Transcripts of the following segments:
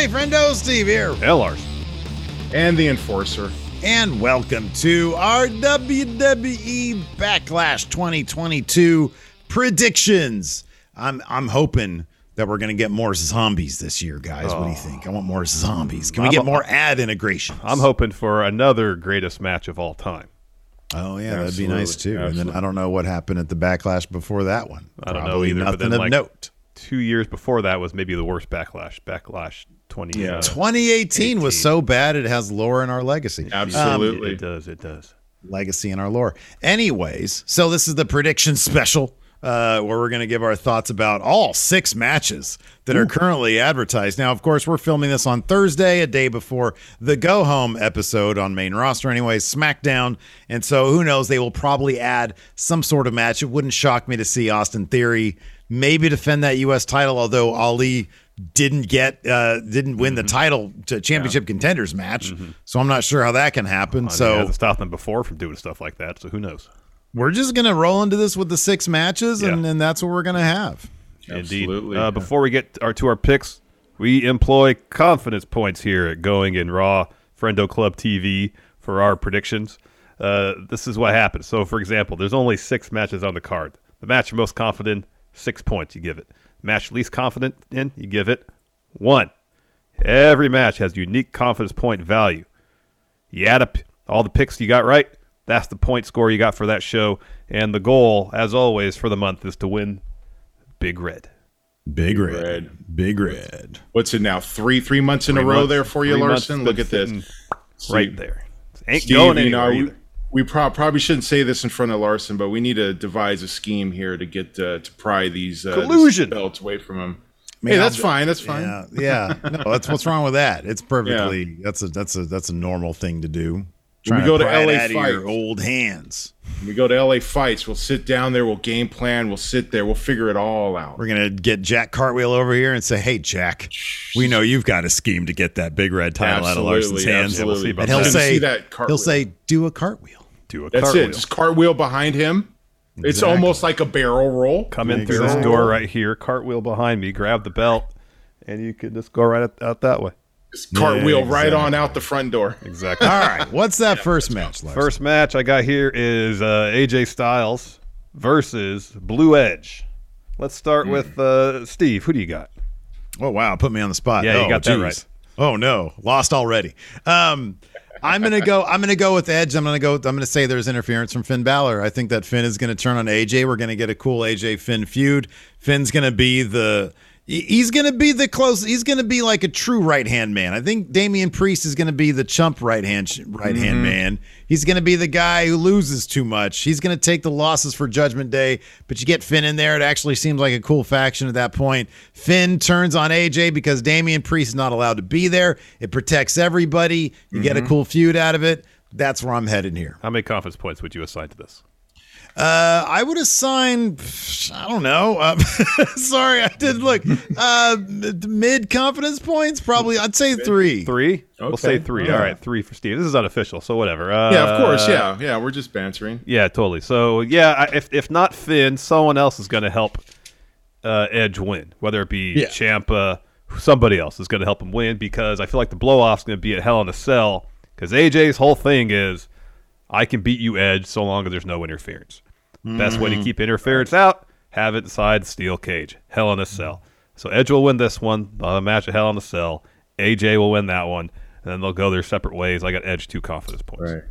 Hey, friendo, Steve here. Lars. And the Enforcer. And welcome to our WWE Backlash 2022 predictions. I'm I'm hoping that we're going to get more zombies this year, guys. What do you oh. think? I want more zombies. Can we I'm get more ad integration? I'm hoping for another greatest match of all time. Oh yeah, that'd be nice too. Absolutely. And then I don't know what happened at the Backlash before that one. I don't know Probably either. but Nothing then, of like, note. Two years before that was maybe the worst Backlash. Backlash 20. Yeah. uh, 2018 was so bad it has lore in our legacy. Absolutely. it does. It does. legacy in our lore. Anyways, so this is the prediction special uh, where we're going to give our thoughts about all six matches that are currently advertised. Now, of course, we're filming this on Thursday, a day before the go home episode on main roster, anyways, SmackDown. And so who knows? They will probably add some sort of match. It wouldn't shock me to see Austin Theory maybe defend that U.S. title, although Ali didn't get uh didn't win the title to championship contenders match so i'm not sure how that can happen I mean, so it hasn't stopped them before from doing stuff like that. So who knows? we're just gonna roll into this with the six matches, and, Yeah. and that's what we're gonna have. Indeed. Absolutely. Uh, before we get our, to our picks, we employ confidence points here at Going in Raw Friendo Club TV for our predictions. Uh, this is what happens. So, for example, there's only six matches on the card. The match you're most confident, six points, you give it. Match least confident in, you give it one. Every match has unique confidence point value. You add up all the picks you got right. That's the point score you got for that show. And the goal, as always, for the month is to win Big Red. Big red, Red. big red. What's it now? Three three months in Three a row months- there for you, Larson. Look at this. sitting See, Right there. Ain't Steve, going you know, anywhere we, prob- probably shouldn't say this in front of Larson, but we need to devise a scheme here to get uh, to pry these uh, Collusion. belts away from him. mean, hey, I'll that's fine. That's fine. Yeah, yeah. No, that's what's wrong with that. It's perfectly. That's a that's a that's a normal thing to do. When we Trying go to it LA your old hands. When we go to LA fights. We'll sit down there. We'll game plan. We'll sit there. We'll figure it all out. We're gonna get Jack Cartwheel over here and say, "Hey, Jack, we know you've got a scheme to get that big red title out of Larson's hands." absolutely. Yeah, we'll see about And he'll that. Say, "He'll say, do a cartwheel." Do a That's cartwheel. it. Just cartwheel behind him. It's almost like a barrel roll. Come in through this door right here, cartwheel behind me, grab the belt, and you can just go right out, out that way. Just cartwheel Yeah, right on out the front door. Exactly. All right, what's that first match, Larson? First match I got here is uh, AJ Styles versus Blue Edge. Let's start Hmm. with uh, Steve. Who do you got? Oh wow, put me on the spot. Yeah, you oh, got that right. Oh no, lost already. Um, I'm gonna go. I'm gonna go with Edge. I'm gonna go. I'm gonna say there's interference from Finn Balor. I think that Finn is gonna turn on AJ. We're gonna get a cool AJ Finn feud. Finn's gonna be the. He- He's gonna be the close. He's gonna be like a true right hand man. I think Damian Priest is gonna be the chump right hand right hand Mm-hmm. man. He's gonna be the guy who loses too much. He's gonna take the losses for Judgment Day. But you get Finn in there, it actually seems like a cool faction at that point. Finn turns on AJ because Damian Priest is not allowed to be there. It protects everybody. You get a cool feud out of it. That's where I'm headed here. How many confidence points would you assign to this? Uh, I would assign, I don't know. Uh, sorry, I didn't look. Uh, mid confidence points, probably. I'd say three. Three? We'll say three. Yeah. All right, three for Steve. This is unofficial, so whatever. Uh, Yeah, of course. Yeah, yeah. We're just bantering. Yeah, totally. So yeah, I- if if not Finn, someone else is going to help uh, Edge win, whether it be Yeah. Champa, somebody else is going to help him win because I feel like the blow off's going to be at Hell in a Cell because AJ's whole thing is I can beat you Edge so long as there's no interference. Best way to keep interference out, have it inside steel cage, Hell in a Cell. So Edge will win this one, the match at Hell in a Cell. AJ will win that one, and then they'll go their separate ways. I got Edge two confidence points. Right.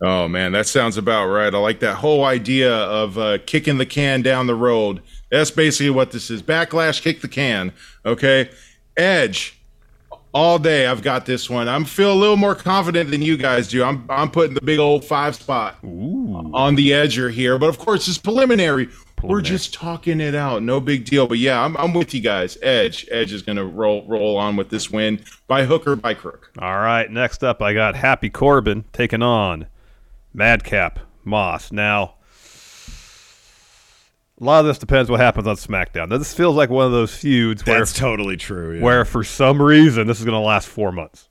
Oh man, that sounds about right. I like that whole idea of uh, kicking the can down the road. That's basically what this is. Backlash, kick the can. Okay, Edge. All day, I've got this one. I'm feel a little more confident than you guys do. I'm I'm putting the big old five spot on the edger here, but of course it's preliminary. We're just talking it out. No big deal. But yeah, I'm, I'm with you guys. Edge, Edge is gonna roll roll on with this win by hook or by crook. All right, next up, I got Happy Corbin taking on Madcap Moss. Now, a lot of this depends what happens on SmackDown. This feels like one of those feuds where, That's totally true. yeah. where for some reason, this is going to last four months.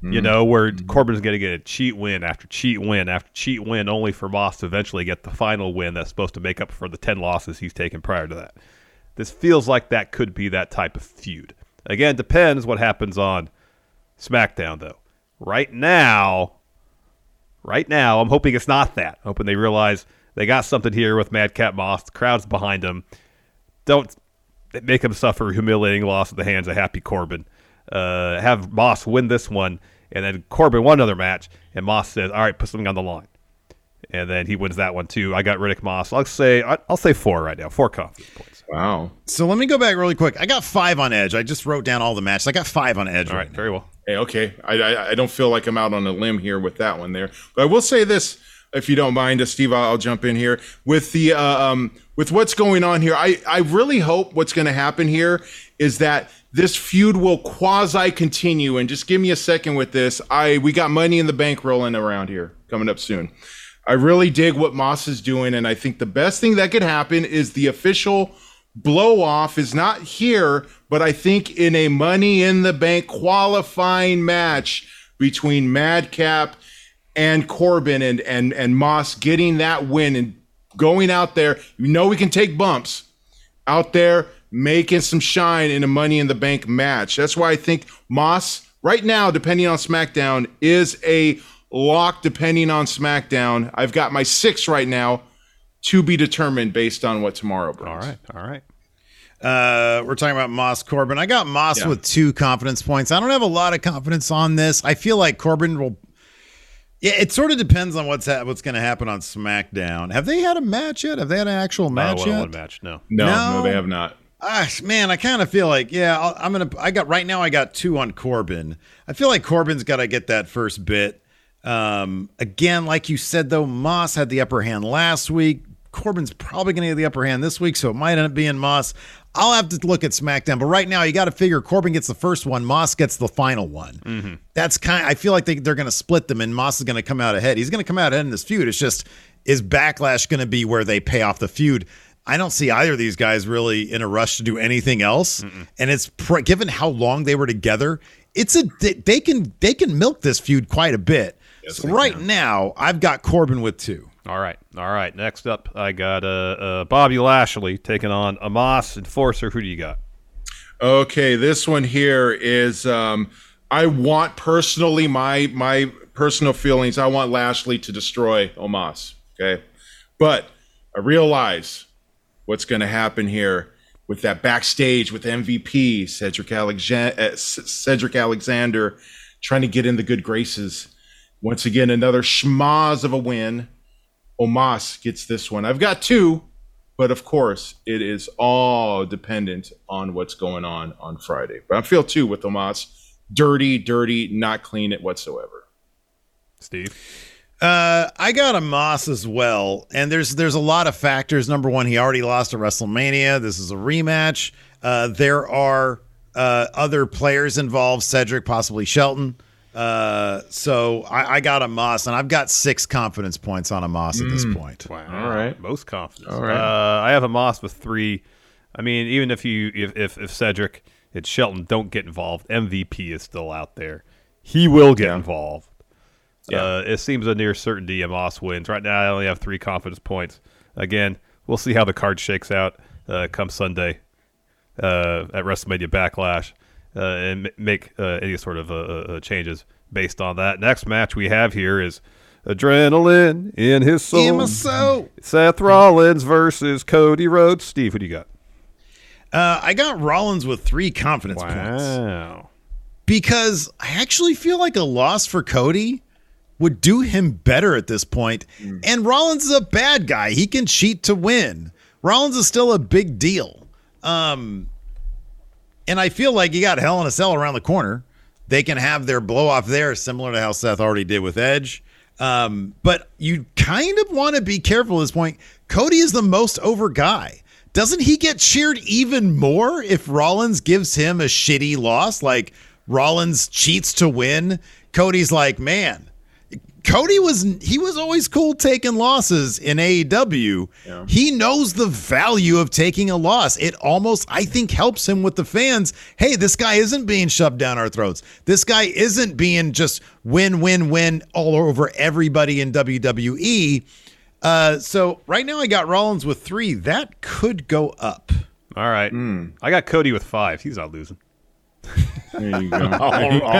You Mm-hmm. know, where Corbin's going to get a cheat win after cheat win after cheat win, only for Moss to eventually get the final win that's supposed to make up for the 10 losses he's taken prior to that. This feels like that could be that type of feud. Again, depends what happens on SmackDown, though. Right now, right now, I'm hoping it's not that. I'm hoping they realize they got something here with Madcap Moss. The crowd's behind him. Don't make him suffer a humiliating loss at the hands of Happy Corbin. Uh, have Moss win this one, and then Corbin won another match, and Moss says, "All right, put something on the line," and then he wins that one too. I got Riddick Moss. I'll say I'll say four right now. Four confidence points. Wow. So let me go back really quick. I got five on Edge. I just wrote down all the matches. I got five on Edge. All right, very well. Hey, okay. I, I I don't feel like I'm out on a limb here with that one there, but I will say this, if you don't mind, Steve, I'll, I'll jump in here with the uh, um with what's going on here. I I really hope what's going to happen here is that this feud will quasi continue. And just give me a second with this. I we got money in the bank rolling around here coming up soon. I really dig what Moss is doing, and I think the best thing that could happen is the official blow off is not here, but I think in a Money in the Bank qualifying match between Madcap and Corbin and and and Moss getting that win and going out there. You know we can take bumps out there making some shine in a Money in the Bank match. That's why I think Moss right now, depending on SmackDown, is a lock. Depending on SmackDown, I've got my six right now to be determined based on what tomorrow brings. All right, all right. Uh, we're talking about Moss Corbin. I got Moss Yeah. with two confidence points. I don't have a lot of confidence on this. I feel like Corbin will. Yeah, it sort of depends on what's ha- what's going to happen on SmackDown. Have they had a match yet? Have they had an actual Not match a yet? one-on-one match. No. No, no, No. they have not. Ah, man, I kind of feel like yeah. I'll, I'm gonna. I got right now. I got two on Corbin. I feel like Corbin's got to get that first bit. Um, again, like you said though, Moss had the upper hand last week. Corbin's probably going to get the upper hand this week, so it might end up being Moss. I'll have to look at SmackDown, but right now you got to figure Corbin gets the first one, Moss gets the final one. That's kind. I feel like they, they're going to split them, and Moss is going to come out ahead. He's going to come out ahead in this feud. It's just is Backlash going to be where they pay off the feud? I don't see either of these guys really in a rush to do anything else. And it's given how long they were together, it's a they, can they can milk this feud quite a bit. so right now, I've got Corbin with two. All right, all right. Next up, I got uh, uh, Bobby Lashley taking on Omos Enforcer. Who do you got? Okay, this one here is um I want personally my my personal feelings. I want Lashley to destroy Omos. Okay. But I realize what's gonna happen here with that backstage with MVP Cedric, uh, Cedric Alexander trying to get in the good graces. Once again, another schmaz of a win. Omos gets this one. I've got two, but of course, it is all dependent on what's going on on Friday. But I feel two with Omos. Dirty, dirty, not clean it whatsoever. Steve. Uh, I got Omos as well, and there's there's a lot of factors. Number one, he already lost at WrestleMania. This is a rematch. Uh, there are uh, other players involved, Cedric, possibly Shelton. Uh, so I, I got Omos, and I've got six confidence points on Omos at this point. Wow. All right. Most confidence. All right. Uh, I have Omos with three. I mean, even if you if if, if Cedric and Shelton don't get involved, MVP is still out there. He will get involved. Yeah. Uh, it seems a near certainty Omos wins. Right now, I only have three confidence points. Again, we'll see how the card shakes out uh, come Sunday uh, at WrestleMania Backlash uh, and make uh, any sort of uh, uh, changes based on that. Next match we have here is Adrenaline in his soul. In my soul. Seth Rollins versus Cody Rhodes. Steve, who do you got? Uh, I got Rollins with three confidence points Wow. because I actually feel like a loss for Cody would do him better at this point. And Rollins is a bad guy. He can cheat to win. Rollins is still a big deal. Um, and I feel like you got Hell in a Cell around the corner. They can have their blow off there, similar to how Seth already did with Edge. Um, but you kind of want to be careful at this point. Cody is the most over guy. Doesn't he get cheered even more if Rollins gives him a shitty loss? Like Rollins cheats to win. Cody's like, man, Cody was he was always cool taking losses in AEW. He knows the value of taking a loss. It almost I think helps him with the fans. Hey, this guy isn't being shoved down our throats. This guy isn't being just win win win all over everybody in WWE. Uh, so right now I got Rollins with 3. That could go up. All right. I got Cody with five. He's not losing. There you go. all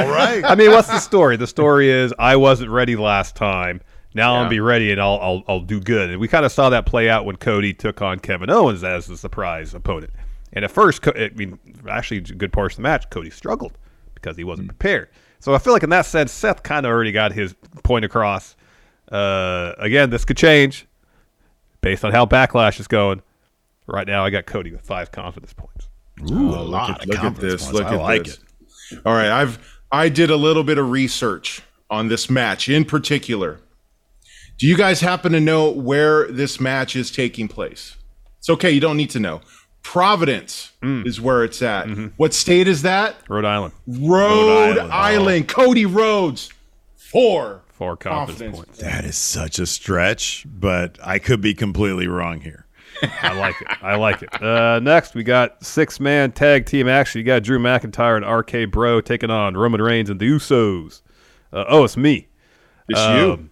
right. I mean, what's the story? The story is I wasn't ready last time. Now Yeah. I'll be ready and I'll, I'll I'll do good. And we kind of saw that play out when Cody took on Kevin Owens as the surprise opponent. And at first, Co- I mean, actually, a good portion of the match, Cody struggled because he wasn't prepared. So I feel like in that sense, Seth kind of already got his point across. Uh, again, this could change based on how Backlash is going. Right now, I got Cody with five confidence points. Ooh, oh, a Oh, lot look at, of look at confidence this. points. Look I at like this. it. All right, I've I did a little bit of research on this match in particular. Do you guys happen to know where this match is taking place? It's okay, you don't need to know. Providence hmm. is where it's at. Mm-hmm. What state is that? Rhode Island, Rhode, Island. Island. Oh. Cody Rhodes. Four. four confidence, Confidence. points. That is such a stretch, but I could be completely wrong here. I like it. I like it. Uh, next, we got six man tag team action. You got Drew McIntyre and RK Bro taking on Roman Reigns and the Usos. Uh, oh, it's me. It's Um,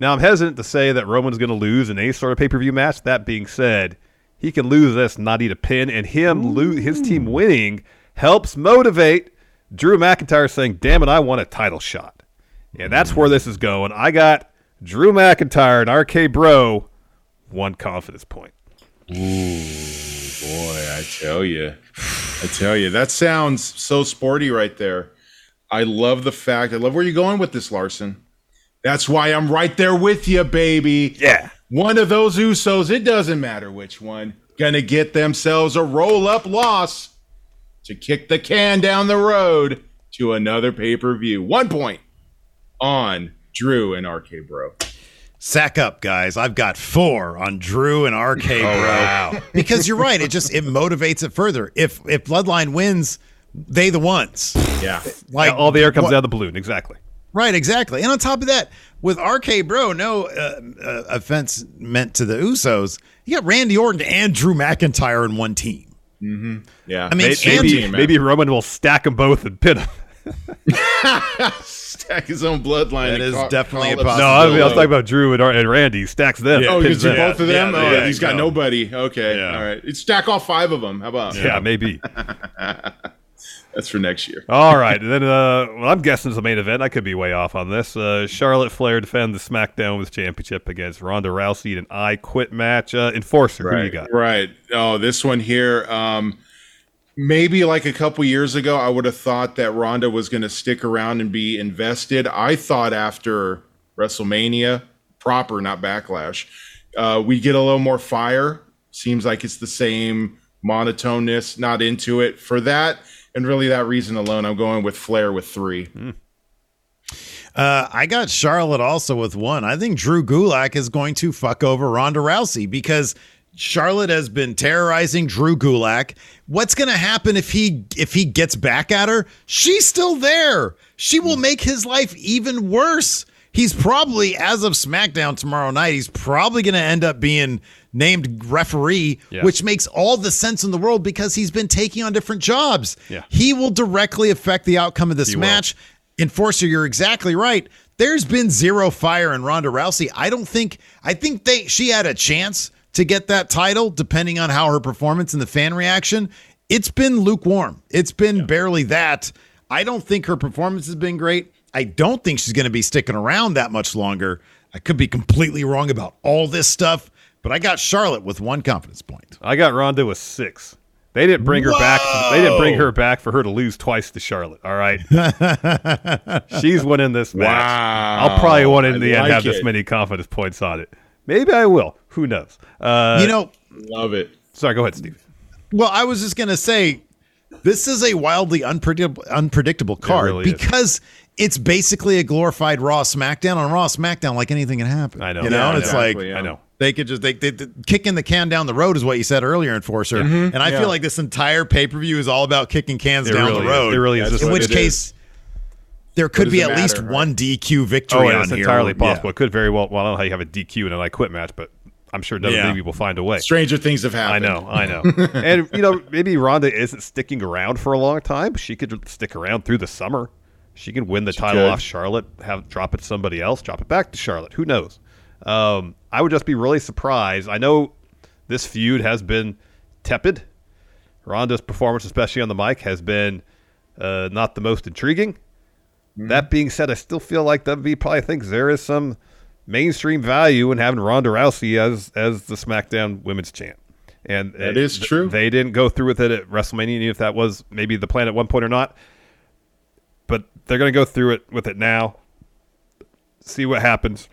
Now, I'm hesitant to say that Roman's going to lose in any sort of pay per view match. That being said, he can lose this, not eat a pin, and him lo- his team winning helps motivate Drew McIntyre saying, "Damn it, I want a title shot," and that's where this is going. I got Drew McIntyre and RK Bro one confidence point. Ooh, boy, I tell you, I tell you, that sounds so sporty right there. I love the fact. I love where you're going with this, Larson. That's why I'm right there with you, baby. Yeah. One of those Usos, it doesn't matter which one, gonna get themselves a roll up loss to kick the can down the road to another pay per view. One point on Drew and RK Bro. Sack up, guys. I've got four on Drew and RK Bro. wow. because you're right. It just it motivates it further. If if Bloodline wins, they the ones. Yeah. Like All the air comes what- out of the balloon. Exactly. Right, exactly. And on top of that, with RK Bro, no uh, uh, offense meant to the Usos, you got Randy Orton and Drew McIntyre in one team. Yeah. I mean, Maybe, and- maybe, maybe Roman will stack them both and pin them. stack his own bloodline. That and is definitely call a up No, I, mean, I was talking about Drew and, and Randy. Stacks them. Oh, pins you do them. both of them? Yeah, oh, yeah, he's got no. nobody. Okay, Yeah. all right. Stack all five of them. How about? Yeah, maybe. That's for next year. All right, and then uh, well, I'm guessing it's the main event. I could be way off on this. Uh, Charlotte Flair defend the SmackDown Women's Championship against Ronda Rousey in an I Quit match. Uh, Enforcer, right, who you got? Right. Oh, this one here. Um, maybe like a couple years ago, I would have thought that Ronda was going to stick around and be invested. I thought after WrestleMania, proper, not Backlash, uh, we get a little more fire. Seems like it's the same monotoneness. Not into it for that and really that reason alone, I'm going with Flair with three. Mm. Uh, I got Charlotte also with one. I think Drew Gulak is going to fuck over Ronda Rousey because Charlotte has been terrorizing Drew Gulak. What's going to happen if he if he gets back at her? She's still there. She will hmm. make his life even worse. He's probably as of SmackDown tomorrow night, he's probably going to end up being named referee, yeah. which makes all the sense in the world because he's been taking on different jobs. Yeah. He will directly affect the outcome of this he match. Will. Enforcer, you're exactly right. There's been zero fire in Ronda Rousey. I don't think I think they she had a chance to get that title depending on how her performance and the fan reaction. It's been lukewarm. It's been yeah. barely that. I don't think her performance has been great. I don't think she's going to be sticking around that much longer. I could be completely wrong about all this stuff, but I got Charlotte with one confidence point. I got Ronda with six. They didn't bring Whoa! her back. They didn't bring her back for her to lose twice to Charlotte. All right, she's winning this match. Wow. I'll probably want in the end have this many confidence points on it. Maybe I will. Who knows? Uh, you know, love it. Sorry, go ahead, Steve. Well, I was just gonna say, this is a wildly unpredictable, unpredictable card really because. Is it's basically a glorified Raw SmackDown. On Raw SmackDown, like anything can happen. I know. You know, yeah, it's exactly, like yeah. I know they could just they, they, they kicking the can down the road is what you said earlier, Enforcer. Mm-hmm. And I yeah. feel like this entire pay per view is all about kicking cans it down really the road. Is. It really is. In which case. Is. There could be at matter, least right? one DQ victory oh, on it's here. entirely possible. It could very well. Well, I don't know how you have a DQ in an I quit match, but I'm sure WWE yeah. will find a way. Stranger things have happened. I know, I know. and you know, maybe Ronda isn't sticking around for a long time. She could stick around through the summer. She can win the she title could. off Charlotte, have drop it to somebody else, drop it back to Charlotte. Who knows? Um, I would just be really surprised. I know this feud has been tepid. Ronda's performance, especially on the mic, has been uh, not the most intriguing. Mm-hmm. That being said, I still feel like WWE probably thinks there is some mainstream value in having Ronda Rousey as as the SmackDown Women's Champ. And that it, is true. They didn't go through with it at WrestleMania, even if that was maybe the plan at one point or not but they're going to go through it with it now, see what happens.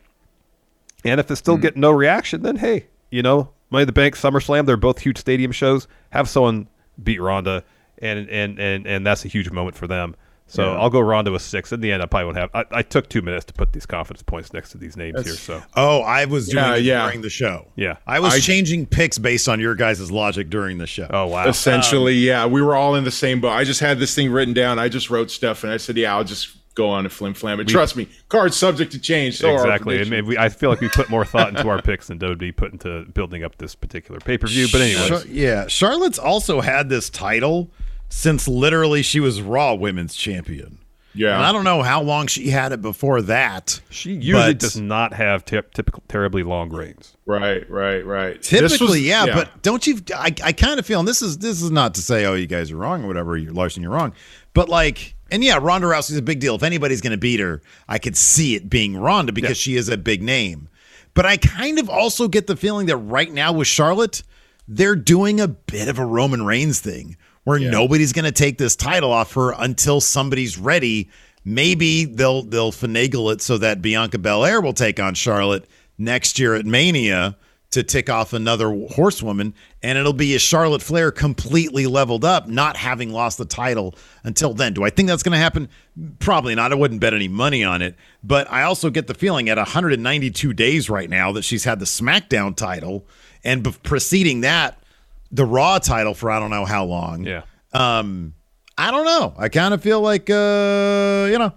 And if it's still mm getting no reaction, then hey, you know, Money in the Bank, SummerSlam, they're both huge stadium shows. Have someone beat Ronda, and and and and that's a huge moment for them. So yeah. I'll go Ronda with six. In the end, I probably won't have. I, I, took two minutes to put these confidence points next to these names That's, here. So oh, I was doing yeah, it yeah. during the show. Yeah, I was I, changing picks based on your guys' logic during the show. Oh wow! Essentially, um, yeah, we were all in the same boat. I just had this thing written down. I just wrote stuff, and I said, yeah, I'll just go on a flim flam. And we, trust me, cards subject to change. So exactly. And we, I feel like we put more thought into our picks than Dodie put into building up this particular pay per view. But anyway, yeah, Charlotte's also had this title since literally she was Raw Women's Champion. Yeah, and I don't know how long she had it before that. She usually does not have t- typical terribly long reigns. Right, right, right. Typically, was, yeah, yeah, but don't you? I, I kind of feel, and this is this is not to say, oh, you guys are wrong or whatever, you're Larson, you're wrong, but like, and yeah, Ronda Rousey's a big deal. If anybody's going to beat her, I could see it being Ronda because yeah. she is a big name. But I kind of also get the feeling that right now with Charlotte, they're doing a bit of a Roman Reigns thing where yeah. nobody's going to take this title off her until somebody's ready. Maybe they'll they'll finagle it so that Bianca Belair will take on Charlotte next year at Mania to tick off another horsewoman, and it'll be a Charlotte Flair completely leveled up, not having lost the title until then. Do I think that's going to happen? Probably not. I wouldn't bet any money on it. But I also get the feeling at 192 days right now that she's had the SmackDown title, and preceding that, the Raw title for I don't know how long. Yeah. Um, I don't know. I kind of feel like uh, you know,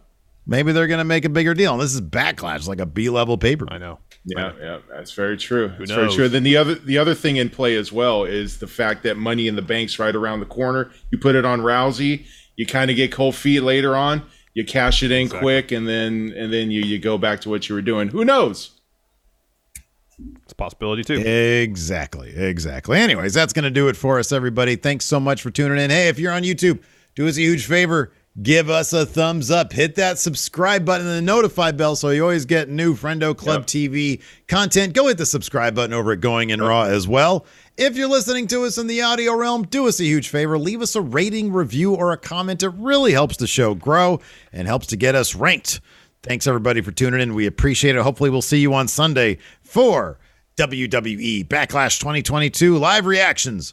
maybe they're gonna make a bigger deal. And this is backlash, like a B level paper. I know. Yeah, yeah, that's very true. Who that's knows? very true. Then the other the other thing in play as well is the fact that Money in the Bank's right around the corner. You put it on Rousey, you kind of get cold feet later on. You cash it in exactly. quick, and then and then you you go back to what you were doing. Who knows? Possibility too. Exactly. Exactly. Anyways, that's going to do it for us, everybody. Thanks so much for tuning in. Hey, if you're on YouTube, do us a huge favor. Give us a thumbs up. Hit that subscribe button and the notify bell so you always get new Friendo Club Yep. TV content. Go hit the subscribe button over at Going in Raw as well. If you're listening to us in the audio realm, do us a huge favor. Leave us a rating, review, or a comment. It really helps the show grow and helps to get us ranked. Thanks everybody for tuning in. We appreciate it. Hopefully, we'll see you on Sunday for WWE Backlash 2022 live reactions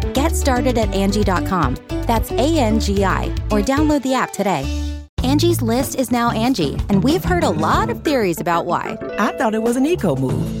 Get started at Angi.com. That's A N G I, or download the app today. Angie's list is now Angi, and we've heard a lot of theories about why. I thought it was an eco move.